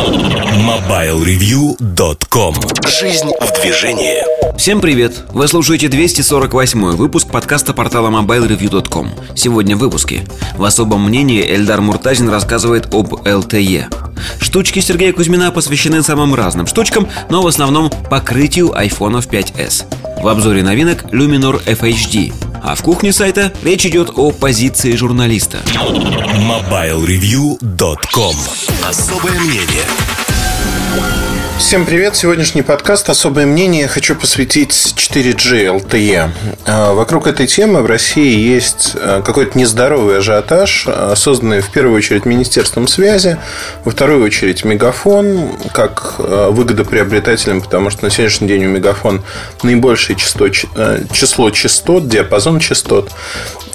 MobileReview.com Жизнь в движении. Всем привет! Вы слушаете 248 выпуск подкаста портала MobileReview.com Сегодня в выпуске. В особом мнении Эльдар Муртазин рассказывает об LTE Штучки Сергея Кузьмина посвящены самым разным штучкам, но в основном покрытию айфонов 5s В обзоре новинок Luminor FHD а в кухне сайта речь идет о позиции журналиста. MobileReview.com Особое мнение Всем привет! Сегодняшний подкаст «Особое мнение» я хочу посвятить 4G LTE. А, вокруг этой темы в России есть а, какой-то нездоровый ажиотаж, а, созданный в первую очередь Министерством связи, во вторую очередь Мегафон, как выгодоприобретателем, потому что на сегодняшний день у Мегафон наибольшее число, число частот, диапазон частот.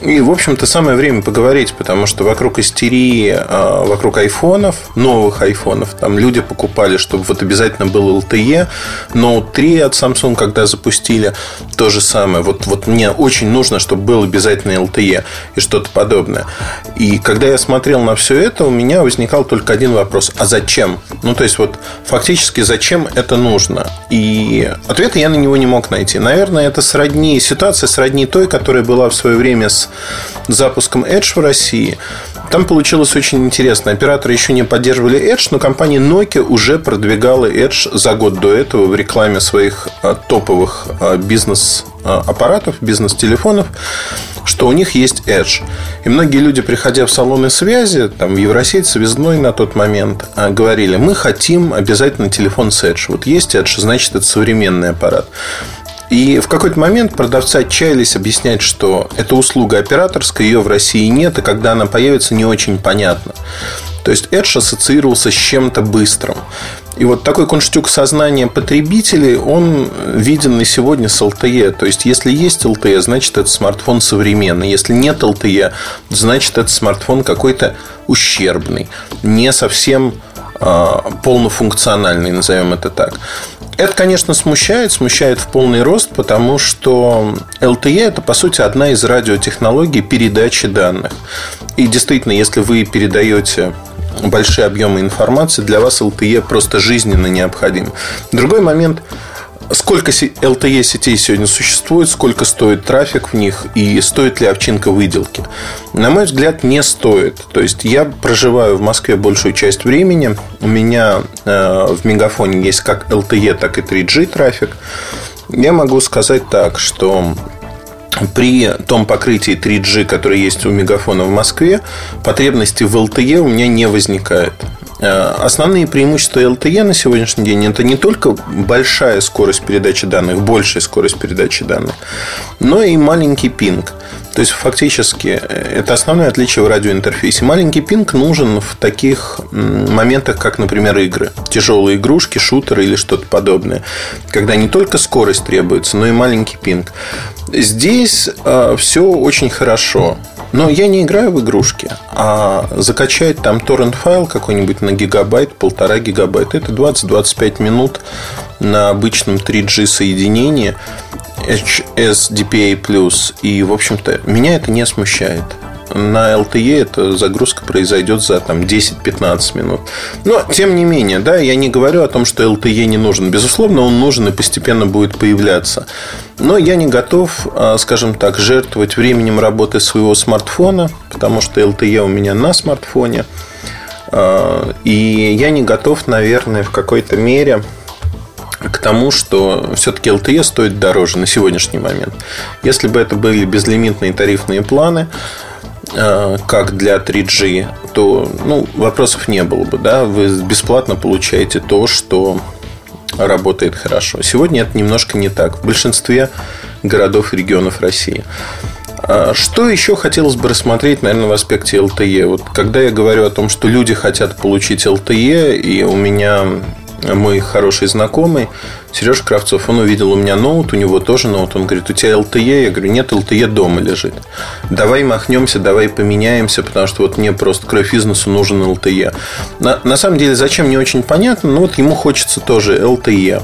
И, в общем-то, самое время поговорить, потому что вокруг истерии, вокруг айфонов, новых айфонов, там люди покупали, чтобы вот обязательно был LTE. Note 3 от Samsung, когда запустили, то же самое. Вот, вот мне очень нужно, чтобы был обязательно LTE и что-то подобное. И когда я смотрел на все это, у меня возникал только один вопрос. А зачем? Ну, то есть, вот фактически, зачем это нужно? И ответа я на него не мог найти. Наверное, это сродни, ситуация сродни той, которая была в свое время с запуском Edge в России. Там получилось очень интересно. Операторы еще не поддерживали Edge, но компания Nokia уже продвигала Edge за год до этого в рекламе своих а, топовых а, бизнес-аппаратов, бизнес-телефонов, что у них есть Edge. И многие люди, приходя в салоны связи, там, в Евросеть, связной на тот момент, а, говорили, мы хотим обязательно телефон с Edge. Вот есть Edge, значит, это современный аппарат. И в какой-то момент продавцы отчаялись объяснять, что это услуга операторская, ее в России нет, и когда она появится, не очень понятно. То есть Edge ассоциировался с чем-то быстрым. И вот такой конштюк сознания потребителей, он виден на сегодня с LTE. То есть, если есть LTE, значит, это смартфон современный. Если нет LTE, значит, это смартфон какой-то ущербный. Не совсем а, полнофункциональный, назовем это так. Это, конечно, смущает, смущает в полный рост, потому что LTE – это, по сути, одна из радиотехнологий передачи данных. И действительно, если вы передаете большие объемы информации, для вас LTE просто жизненно необходим. Другой момент – Сколько LTE сетей сегодня существует, сколько стоит трафик в них и стоит ли овчинка выделки? На мой взгляд, не стоит. То есть я проживаю в Москве большую часть времени. У меня э, в Мегафоне есть как LTE, так и 3G трафик. Я могу сказать так, что при том покрытии 3G, которое есть у Мегафона в Москве, потребности в LTE у меня не возникает. Э, основные преимущества LTE на сегодняшний день это не только большая скорость передачи данных, большая скорость передачи данных, но и маленький пинг. То есть, фактически, э, это основное отличие в радиоинтерфейсе. Маленький пинг нужен в таких моментах, как, например, игры. Тяжелые игрушки, шутеры или что-то подобное. Когда не только скорость требуется, но и маленький пинг. Здесь э, все очень хорошо. Но я не играю в игрушки, а закачать там торрент файл какой-нибудь на гигабайт, полтора гигабайта, это 20-25 минут на обычном 3G соединении HSDPA+. И, в общем-то, меня это не смущает на LTE эта загрузка произойдет за там, 10-15 минут. Но, тем не менее, да, я не говорю о том, что LTE не нужен. Безусловно, он нужен и постепенно будет появляться. Но я не готов, а, скажем так, жертвовать временем работы своего смартфона, потому что LTE у меня на смартфоне. А, и я не готов, наверное, в какой-то мере к тому, что все-таки LTE стоит дороже на сегодняшний момент. Если бы это были безлимитные тарифные планы, как для 3G, то ну, вопросов не было бы. Да? Вы бесплатно получаете то, что работает хорошо. Сегодня это немножко не так. В большинстве городов и регионов России. А что еще хотелось бы рассмотреть, наверное, в аспекте LTE? Вот когда я говорю о том, что люди хотят получить LTE, и у меня мой хороший знакомый, Сережа Кравцов, он увидел у меня ноут, у него тоже ноут. Он говорит, у тебя LTE? Я говорю, нет, LTE дома лежит. Давай махнемся, давай поменяемся, потому что вот мне просто кровь из носу нужен LTE. На, на самом деле, зачем, не очень понятно, но вот ему хочется тоже LTE.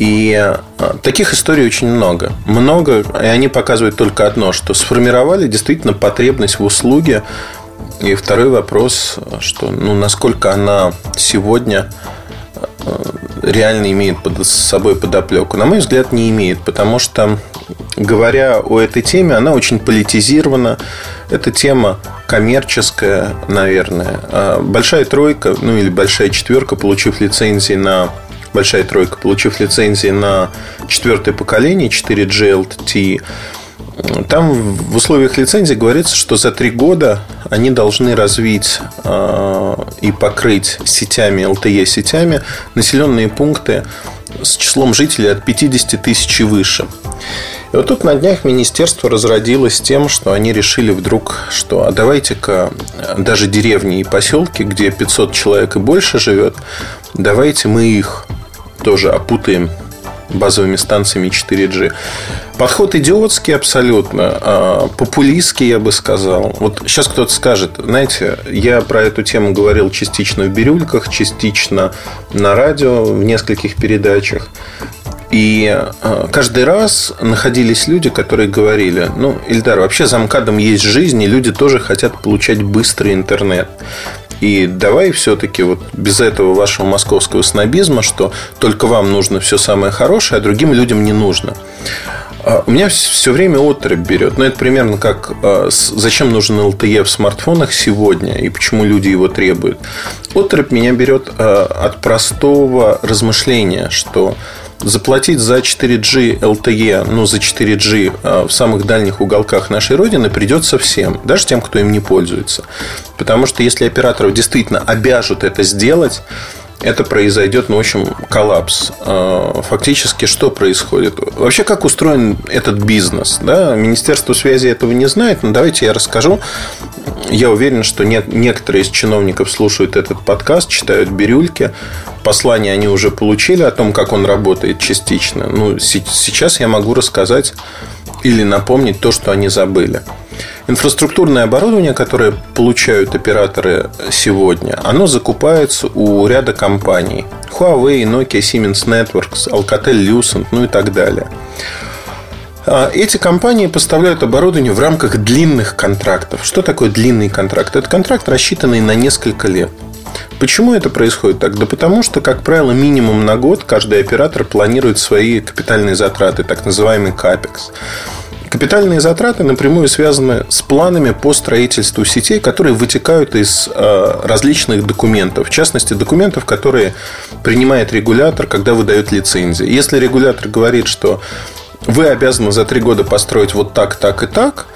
И а, таких историй очень много. Много, и они показывают только одно, что сформировали действительно потребность в услуге И второй вопрос, что ну, насколько она сегодня реально имеет под собой подоплеку. На мой взгляд, не имеет, потому что, говоря о этой теме, она очень политизирована. Эта тема коммерческая, наверное. А большая тройка, ну или большая четверка, получив лицензии на большая тройка, получив лицензии на четвертое поколение 4G LTE, там в условиях лицензии говорится, что за три года они должны развить э, и покрыть сетями, LTE сетями населенные пункты с числом жителей от 50 тысяч и выше. И вот тут на днях министерство разродилось тем, что они решили вдруг, что а давайте-ка даже деревни и поселки, где 500 человек и больше живет, давайте мы их тоже опутаем базовыми станциями 4G. Подход идиотский абсолютно, а, популистский, я бы сказал. Вот сейчас кто-то скажет, знаете, я про эту тему говорил частично в «Бирюльках», частично на радио в нескольких передачах. И а, каждый раз находились люди, которые говорили, ну, Ильдар, вообще за МКАДом есть жизнь, и люди тоже хотят получать быстрый интернет. И давай все-таки вот без этого вашего московского снобизма, что только вам нужно все самое хорошее, а другим людям не нужно. А, у меня все время отрыв берет. Но ну, это примерно как а, зачем нужен LTE в смартфонах сегодня и почему люди его требуют. Отрыв меня берет а, от простого размышления, что заплатить за 4G LTE, ну, за 4G а, в самых дальних уголках нашей Родины придется всем, даже тем, кто им не пользуется. Потому что если операторов действительно обяжут это сделать, это произойдет, ну, в общем, коллапс. А, фактически, что происходит? Вообще, как устроен этот бизнес? Да? Министерство связи этого не знает, но давайте я расскажу. Я уверен, что нет, некоторые из чиновников слушают этот подкаст, читают бирюльки. Послание они уже получили о том, как он работает частично. Ну, сейчас я могу рассказать или напомнить то, что они забыли. Инфраструктурное оборудование, которое получают операторы сегодня, оно закупается у ряда компаний. Huawei, Nokia, Siemens Networks, Alcatel Lucent, ну и так далее. А эти компании поставляют оборудование в рамках длинных контрактов. Что такое длинный контракт? Это контракт, рассчитанный на несколько лет. Почему это происходит так? Да потому что, как правило, минимум на год каждый оператор планирует свои капитальные затраты, так называемый капекс. Капитальные затраты напрямую связаны с планами по строительству сетей, которые вытекают из э, различных документов. В частности, документов, которые принимает регулятор, когда выдает лицензии. Если регулятор говорит, что вы обязаны за три года построить вот так, так и так,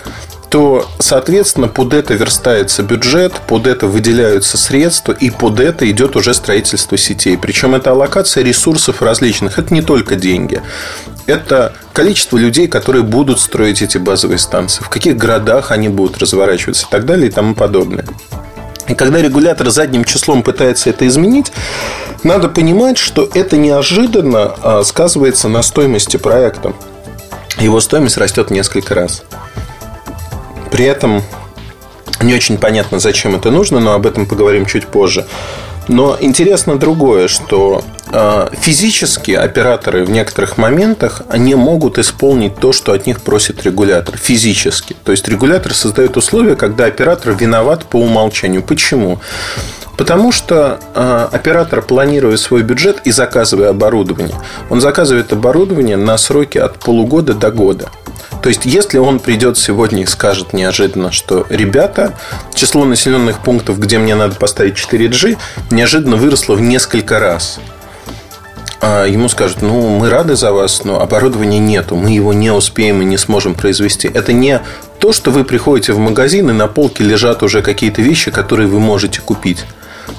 то, соответственно, под это верстается бюджет, под это выделяются средства, и под это идет уже строительство сетей. Причем это аллокация ресурсов различных. Это не только деньги. Это количество людей, которые будут строить эти базовые станции, в каких городах они будут разворачиваться и так далее и тому подобное. И когда регулятор задним числом пытается это изменить, надо понимать, что это неожиданно а, сказывается на стоимости проекта. Его стоимость растет несколько раз. При этом не очень понятно, зачем это нужно, но об этом поговорим чуть позже. Но интересно другое, что э, физически операторы в некоторых моментах они могут исполнить то, что от них просит регулятор. Физически. То есть регулятор создает условия, когда оператор виноват по умолчанию. Почему? Потому что э, оператор, планируя свой бюджет и заказывая оборудование, он заказывает оборудование на сроки от полугода до года. То есть, если он придет сегодня и скажет неожиданно, что ребята, число населенных пунктов, где мне надо поставить 4G, неожиданно выросло в несколько раз. А ему скажут, ну, мы рады за вас, но оборудования нету, мы его не успеем и не сможем произвести. Это не то, что вы приходите в магазин и на полке лежат уже какие-то вещи, которые вы можете купить.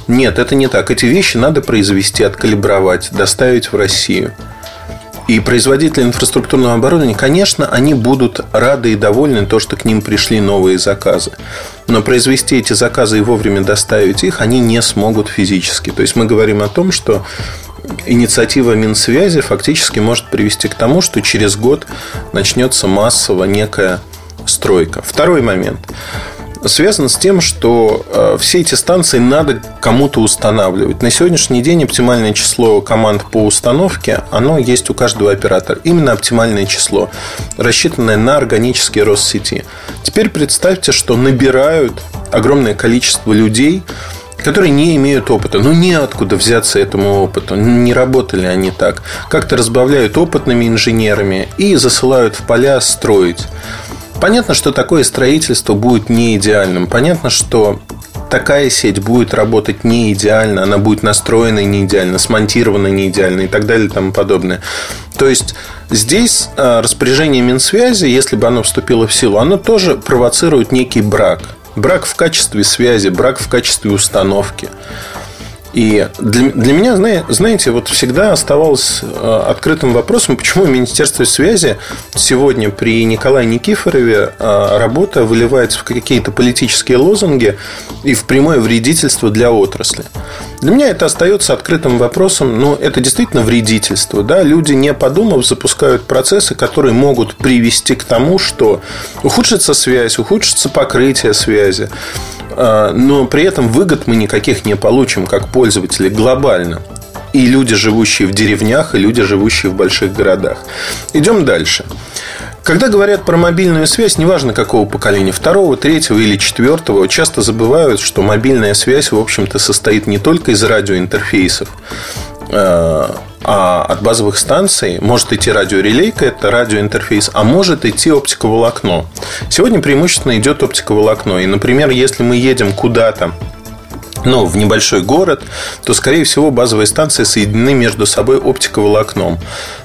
Нет, это не так. Эти вещи надо произвести, откалибровать, доставить в Россию. И производители инфраструктурного оборудования, конечно, они будут рады и довольны то, что к ним пришли новые заказы. Но произвести эти заказы и вовремя доставить их они не смогут физически. То есть мы говорим о том, что инициатива Минсвязи фактически может привести к тому, что через год начнется массово некая стройка. Второй момент связан с тем, что э, все эти станции надо кому-то устанавливать. На сегодняшний день оптимальное число команд по установке, оно есть у каждого оператора. Именно оптимальное число, рассчитанное на органический рост сети. Теперь представьте, что набирают огромное количество людей, которые не имеют опыта. Ну, неоткуда взяться этому опыту. Не работали они так. Как-то разбавляют опытными инженерами и засылают в поля строить. Понятно, что такое строительство будет не идеальным. Понятно, что такая сеть будет работать не идеально, она будет настроена не идеально, смонтирована не идеально и так далее и тому подобное. То есть здесь а, распоряжение Минсвязи, если бы оно вступило в силу, оно тоже провоцирует некий брак. Брак в качестве связи, брак в качестве установки. И для, для меня, знаете, вот всегда оставалось э, открытым вопросом, почему Министерство связи сегодня при Николае Никифорове э, работа выливается в какие-то политические лозунги и в прямое вредительство для отрасли. Для меня это остается открытым вопросом, но это действительно вредительство. Да? Люди, не подумав, запускают процессы, которые могут привести к тому, что ухудшится связь, ухудшится покрытие связи, но при этом выгод мы никаких не получим как пользователи глобально. И люди, живущие в деревнях, и люди, живущие в больших городах. Идем дальше. Когда говорят про мобильную связь, неважно какого поколения, второго, третьего или четвертого, часто забывают, что мобильная связь, в общем-то, состоит не только из радиоинтерфейсов, а, а от базовых станций может идти радиорелейка, это радиоинтерфейс, а может идти оптиковолокно. Сегодня преимущественно идет оптиковолокно. И, например, если мы едем куда-то ну, в небольшой город, то, скорее всего, базовые станции соединены между собой оптиковолокном.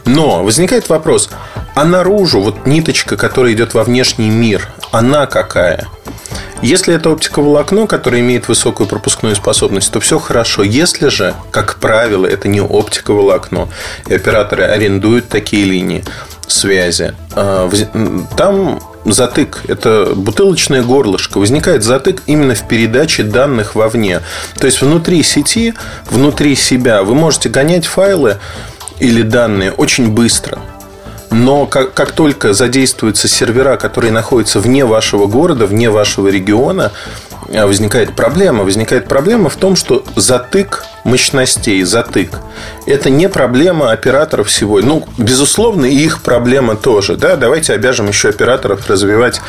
Но возникает вопрос, а наружу, вот ниточка, которая идет во внешний мир, она какая? Если это оптиковолокно, которое имеет высокую пропускную способность, то все хорошо. Если же, как правило, это не оптиковолокно, и операторы арендуют такие линии связи, а, там затык, это бутылочное горлышко. Возникает затык именно в передаче данных вовне. То есть внутри сети, внутри себя вы можете гонять файлы или данные очень быстро. Но как, как только задействуются сервера, которые находятся вне вашего города, вне вашего региона, э, возникает проблема. Возникает проблема в том, что затык мощностей, затык, это не проблема операторов сегодня. Ну, безусловно, и их проблема тоже. Да? Давайте обяжем еще операторов развивать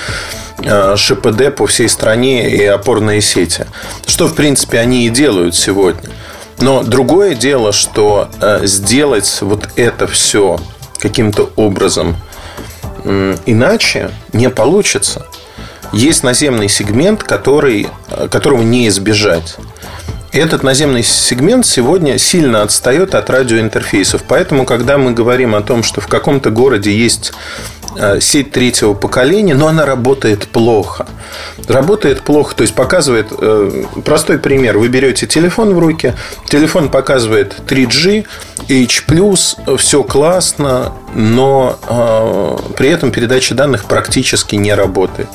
э, ШПД по всей стране и опорные сети. Что, в принципе, они и делают сегодня. Но другое дело, что э, сделать вот это все каким-то образом иначе не получится. Есть наземный сегмент, который, э, которого не избежать. Этот наземный сегмент сегодня сильно отстает от радиоинтерфейсов. Поэтому, когда мы говорим о том, что в каком-то городе есть сеть третьего поколения, но она работает плохо. Работает плохо, то есть показывает э, простой пример. Вы берете телефон в руки, телефон показывает 3G, H+, все классно, но э, при этом передача данных практически не работает.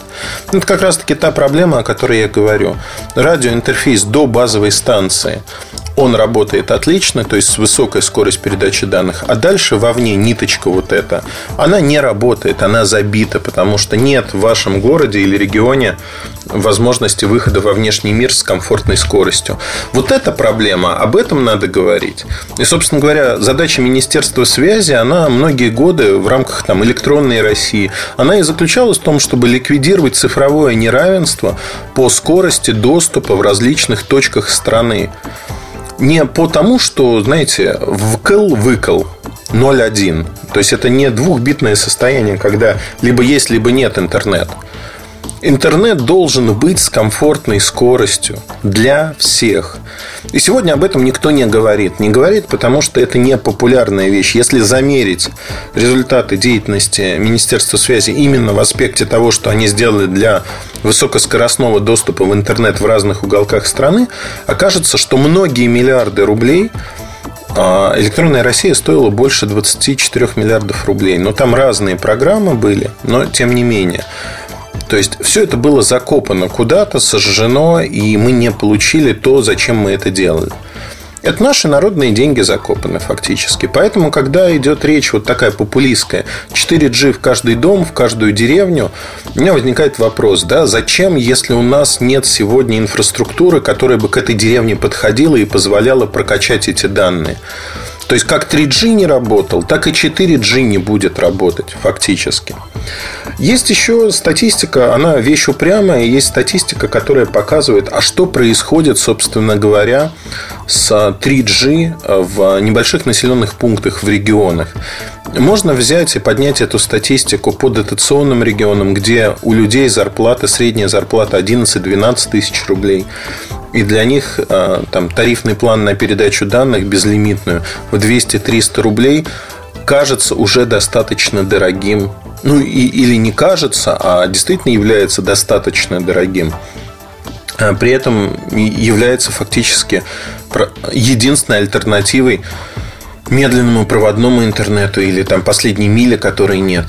Это как раз таки та проблема, о которой я говорю. Радиоинтерфейс до базовой станции он работает отлично, то есть с высокой скоростью передачи данных. А дальше вовне ниточка вот эта, она не работает, она забита, потому что нет в вашем городе или регионе возможности выхода во внешний мир с комфортной скоростью. Вот эта проблема, об этом надо говорить. И, собственно говоря, задача Министерства связи, она многие годы в рамках там, электронной России, она и заключалась в том, чтобы ликвидировать цифровое неравенство по скорости доступа в различных точках страны не потому, что, знаете, вкл-выкл 0,1. То есть это не двухбитное состояние, когда либо есть, либо нет интернет. Интернет должен быть с комфортной скоростью для всех. И сегодня об этом никто не говорит. Не говорит, потому что это не популярная вещь. Если замерить результаты деятельности Министерства связи именно в аспекте того, что они сделали для высокоскоростного доступа в интернет в разных уголках страны, окажется, что многие миллиарды рублей а, Электронная Россия стоила больше 24 миллиардов рублей. Но там разные программы были, но тем не менее. То есть все это было закопано куда-то, сожжено, и мы не получили то, зачем мы это делали. Это наши народные деньги закопаны фактически. Поэтому, когда идет речь вот такая популистская, 4G в каждый дом, в каждую деревню, у меня возникает вопрос, да, зачем, если у нас нет сегодня инфраструктуры, которая бы к этой деревне подходила и позволяла прокачать эти данные? То есть, как 3G не работал, так и 4G не будет работать фактически. Есть еще статистика, она вещь упрямая, есть статистика, которая показывает, а что происходит, собственно говоря, с 3G в небольших населенных пунктах в регионах. Можно взять и поднять эту статистику по дотационным регионам, где у людей зарплата, средняя зарплата 11-12 тысяч рублей. И для них э, там, тарифный план на передачу данных безлимитную в 200-300 рублей кажется уже достаточно дорогим. Ну, и, или не кажется, а действительно является достаточно дорогим. А при этом является фактически единственной альтернативой медленному проводному интернету или там последней мили, которой нет.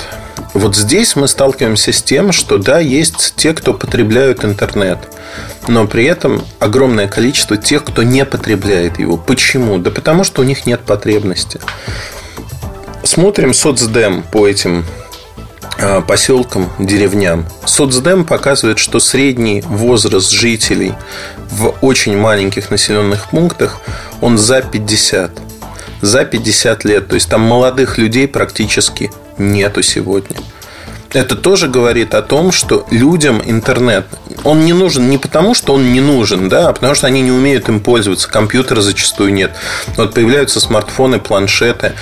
Вот здесь мы сталкиваемся с тем, что да, есть те, кто потребляют интернет, но при этом огромное количество тех, кто не потребляет его. Почему? Да потому что у них нет потребности. Смотрим соцдем по этим поселкам, деревням. Соцдем показывает, что средний возраст жителей в очень маленьких населенных пунктах, он за 50 за 50 лет. То есть там молодых людей практически нету сегодня. Это тоже говорит о том, что людям интернет, он не нужен не потому, что он не нужен, да, а потому что они не умеют им пользоваться, компьютера зачастую нет. Вот появляются смартфоны, планшеты,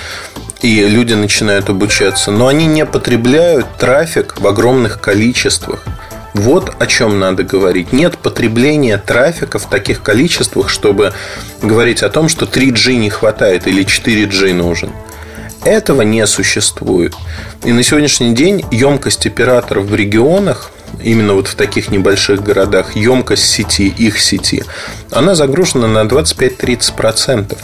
и люди начинают обучаться, но они не потребляют трафик в огромных количествах. Вот о чем надо говорить. Нет потребления трафика в таких количествах, чтобы говорить о том, что 3G не хватает или 4G нужен. Этого не существует. И на сегодняшний день емкость операторов в регионах, именно вот в таких небольших городах, емкость сети, их сети, она загружена на 25-30%.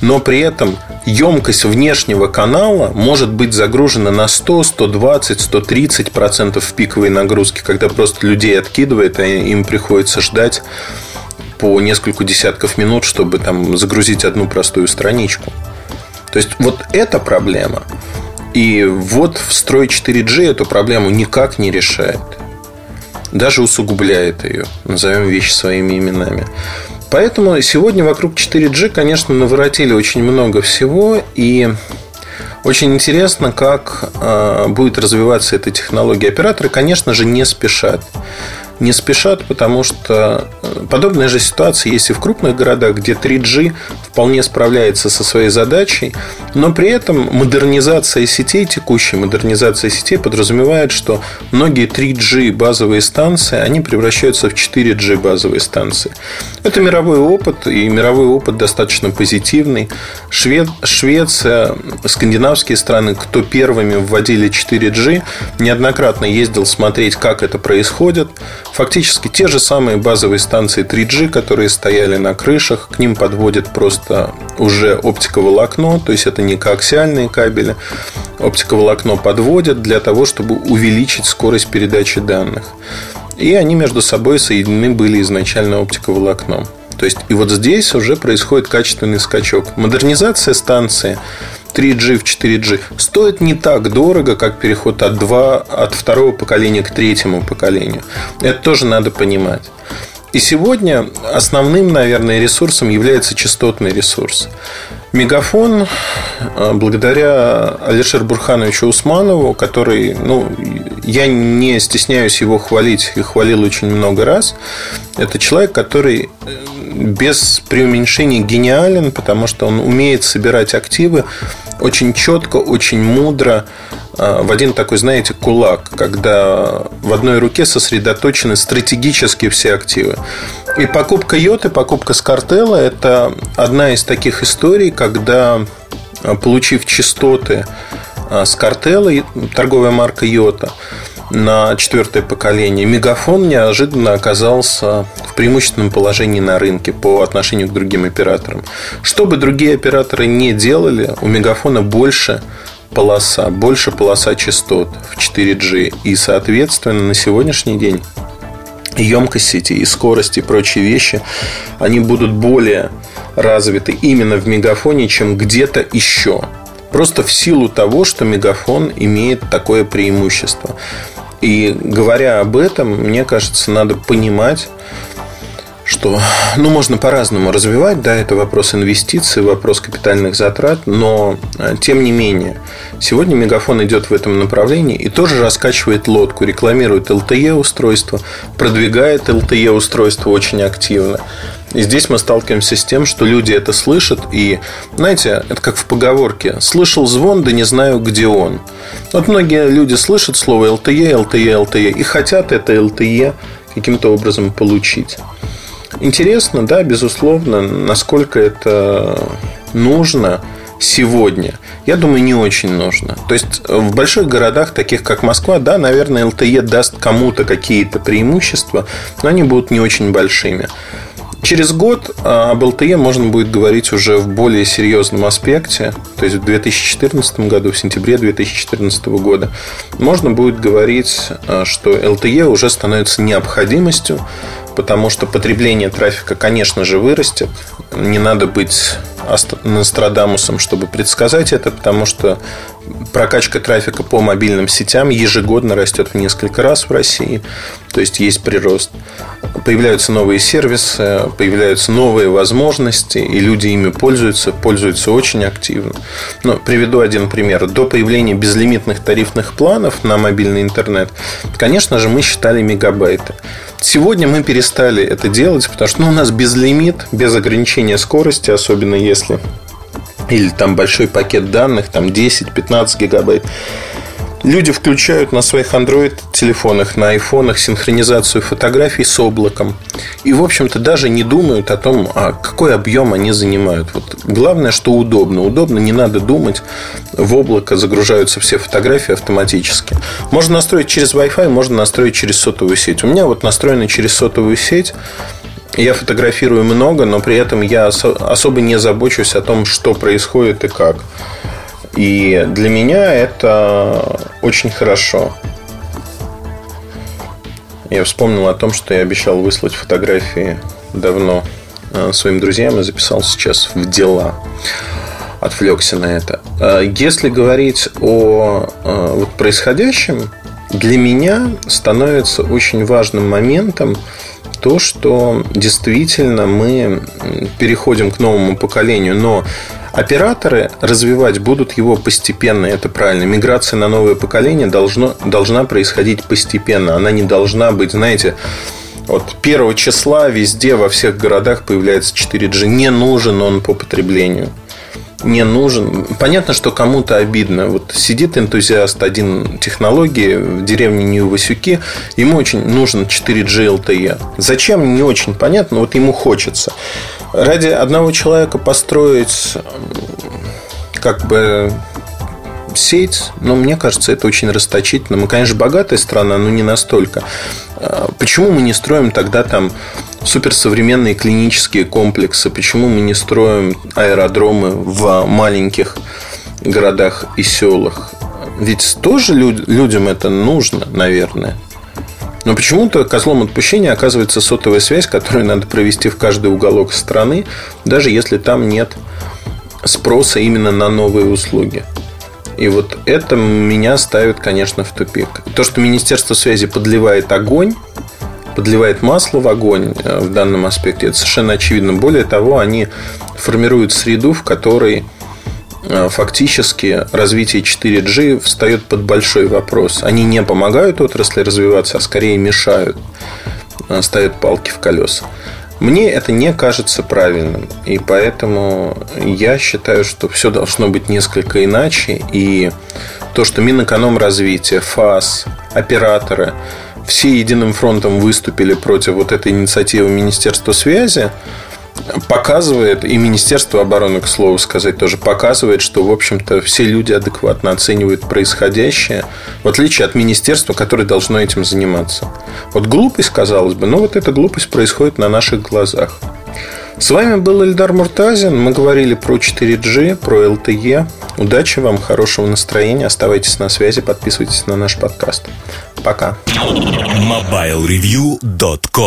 Но при этом емкость внешнего канала может быть загружена на 100, 120, 130 процентов в пиковой нагрузке, когда просто людей откидывает, а им приходится ждать по несколько десятков минут, чтобы там загрузить одну простую страничку. То есть вот эта проблема. И вот встрой 4G эту проблему никак не решает. Даже усугубляет ее. Назовем вещи своими именами. Поэтому сегодня вокруг 4G, конечно, наворотили очень много всего. И очень интересно, как э, будет развиваться эта технология. Операторы, конечно же, не спешат не спешат, потому что э, подобная же ситуация есть и в крупных городах, где 3G вполне справляется со своей задачей, но при этом модернизация сетей, текущая модернизация сетей подразумевает, что многие 3G базовые станции, они превращаются в 4G базовые станции. Это мировой опыт, и мировой опыт достаточно позитивный. Швед, Швеция, скандинавские страны, кто первыми вводили 4G, неоднократно ездил смотреть, как это происходит. Фактически те же самые базовые станции 3G, которые стояли на крышах, к ним подводят просто уже оптиковолокно, то есть это не коаксиальные кабели. Оптиковолокно подводят для того, чтобы увеличить скорость передачи данных. И они между собой соединены были изначально оптиковолокном. То есть, и вот здесь уже происходит качественный скачок. Модернизация станции 3G в 4G стоит не так дорого, как переход от, 2, от второго поколения к третьему поколению. Это тоже надо понимать. И сегодня основным, наверное, ресурсом является частотный ресурс. Мегафон, э, благодаря Алишеру Бурхановичу Усманову, который, ну, я не стесняюсь его хвалить и хвалил очень много раз, это человек, который э, без преуменьшения гениален, потому что он умеет собирать активы очень четко, очень мудро, а, в один такой, знаете, кулак, когда в одной руке сосредоточены стратегически все активы. И покупка Йоты, покупка Скартелла – это одна из таких историй, когда, а, получив частоты Скартелла, торговая марка Йота, на четвертое поколение, Мегафон неожиданно оказался в преимущественном положении на рынке по отношению к другим операторам. Что бы другие операторы не делали, у Мегафона больше полоса, больше полоса частот в 4G. И, соответственно, на сегодняшний день емкость сети и скорость и прочие вещи, они будут более развиты именно в мегафоне, чем где-то еще. Просто в силу того, что мегафон имеет такое преимущество. И говоря об этом, мне кажется, надо понимать, что, ну, можно по-разному развивать, да, это вопрос инвестиций, вопрос капитальных затрат, но, э, тем не менее, сегодня Мегафон идет в этом направлении и тоже раскачивает лодку, рекламирует LTE устройство, продвигает LTE устройство очень активно. И здесь мы сталкиваемся с тем, что люди это слышат, и, знаете, это как в поговорке «слышал звон, да не знаю, где он». Вот многие люди слышат слово LTE, LTE, LTE и хотят это LTE каким-то образом получить. Интересно, да, безусловно, насколько это нужно сегодня. Я думаю, не очень нужно. То есть в больших городах, таких как Москва, да, наверное, LTE даст кому-то какие-то преимущества, но они будут не очень большими. Через год об LTE можно будет говорить уже в более серьезном аспекте, то есть в 2014 году, в сентябре 2014 года, можно будет говорить, а, что LTE уже становится необходимостью, потому что потребление трафика, конечно же, вырастет. Не надо быть Нострадамусом, чтобы предсказать это, потому что прокачка трафика по мобильным сетям ежегодно растет в несколько раз в России. То есть есть прирост. Появляются новые сервисы, появляются новые возможности, и люди ими пользуются, пользуются очень активно. Но приведу один пример. До появления безлимитных тарифных планов на мобильный интернет, конечно же, мы считали мегабайты. Сегодня мы перестали это делать, потому что ну, у нас безлимит, без ограничения скорости, особенно если или там большой пакет данных, там 10-15 гигабайт. Люди включают на своих Android-телефонах, на айфонах синхронизацию фотографий с облаком. И, в общем-то, даже не думают о том, а какой объем они занимают. Вот главное, что удобно. Удобно, не надо думать. В облако загружаются все фотографии автоматически. Можно настроить через Wi-Fi, можно настроить через сотовую сеть. У меня вот настроено через сотовую сеть. Я фотографирую много, но при этом я особо не забочусь о том, что происходит и как. И для меня это очень хорошо. Я вспомнил о том, что я обещал выслать фотографии давно э, своим друзьям и записал сейчас в дела. Отвлекся на это. Э, если говорить о э, вот происходящем, для меня становится очень важным моментом то, что действительно мы переходим к новому поколению, но Операторы развивать будут его постепенно, это правильно. Миграция на новое поколение должно, должна происходить постепенно. Она не должна быть, знаете, вот первого числа везде, во всех городах появляется 4G. Не нужен он по потреблению. Не нужен. Понятно, что кому-то обидно. Вот сидит энтузиаст один технологии в деревне Нью-Васюки, ему очень нужен 4G LTE. Зачем, не очень понятно, вот ему хочется ради одного человека построить как бы сеть, но мне кажется, это очень расточительно. Мы, конечно, богатая страна, но не настолько. А, почему мы не строим тогда там суперсовременные клинические комплексы? Почему мы не строим аэродромы в маленьких городах и селах? Ведь тоже людям это нужно, наверное. Но почему-то козлом отпущения оказывается сотовая связь, которую надо провести в каждый уголок страны, даже если там нет спроса именно на новые услуги. И вот это меня ставит, конечно, в тупик. То, что Министерство связи подливает огонь, подливает масло в огонь э, в данном аспекте, это совершенно очевидно. Более того, они формируют среду, в которой Э, фактически развитие 4G встает под большой вопрос. Они не помогают отрасли развиваться, а скорее мешают, э, ставят палки в колеса. Мне это не кажется правильным. И поэтому я считаю, что все должно быть несколько иначе. И то, что Минэкономразвитие, ФАС, операторы все единым фронтом выступили против вот этой инициативы Министерства связи, показывает, и Министерство обороны, к слову сказать, тоже показывает, что, в общем-то, все люди адекватно оценивают происходящее, в отличие от министерства, которое должно этим заниматься. Вот глупость, казалось бы, но вот эта глупость происходит на наших глазах. С вами был Эльдар Муртазин. Мы говорили про 4G, про LTE. Удачи вам, хорошего настроения. Оставайтесь на связи, подписывайтесь на наш подкаст. Пока. MobileReview.com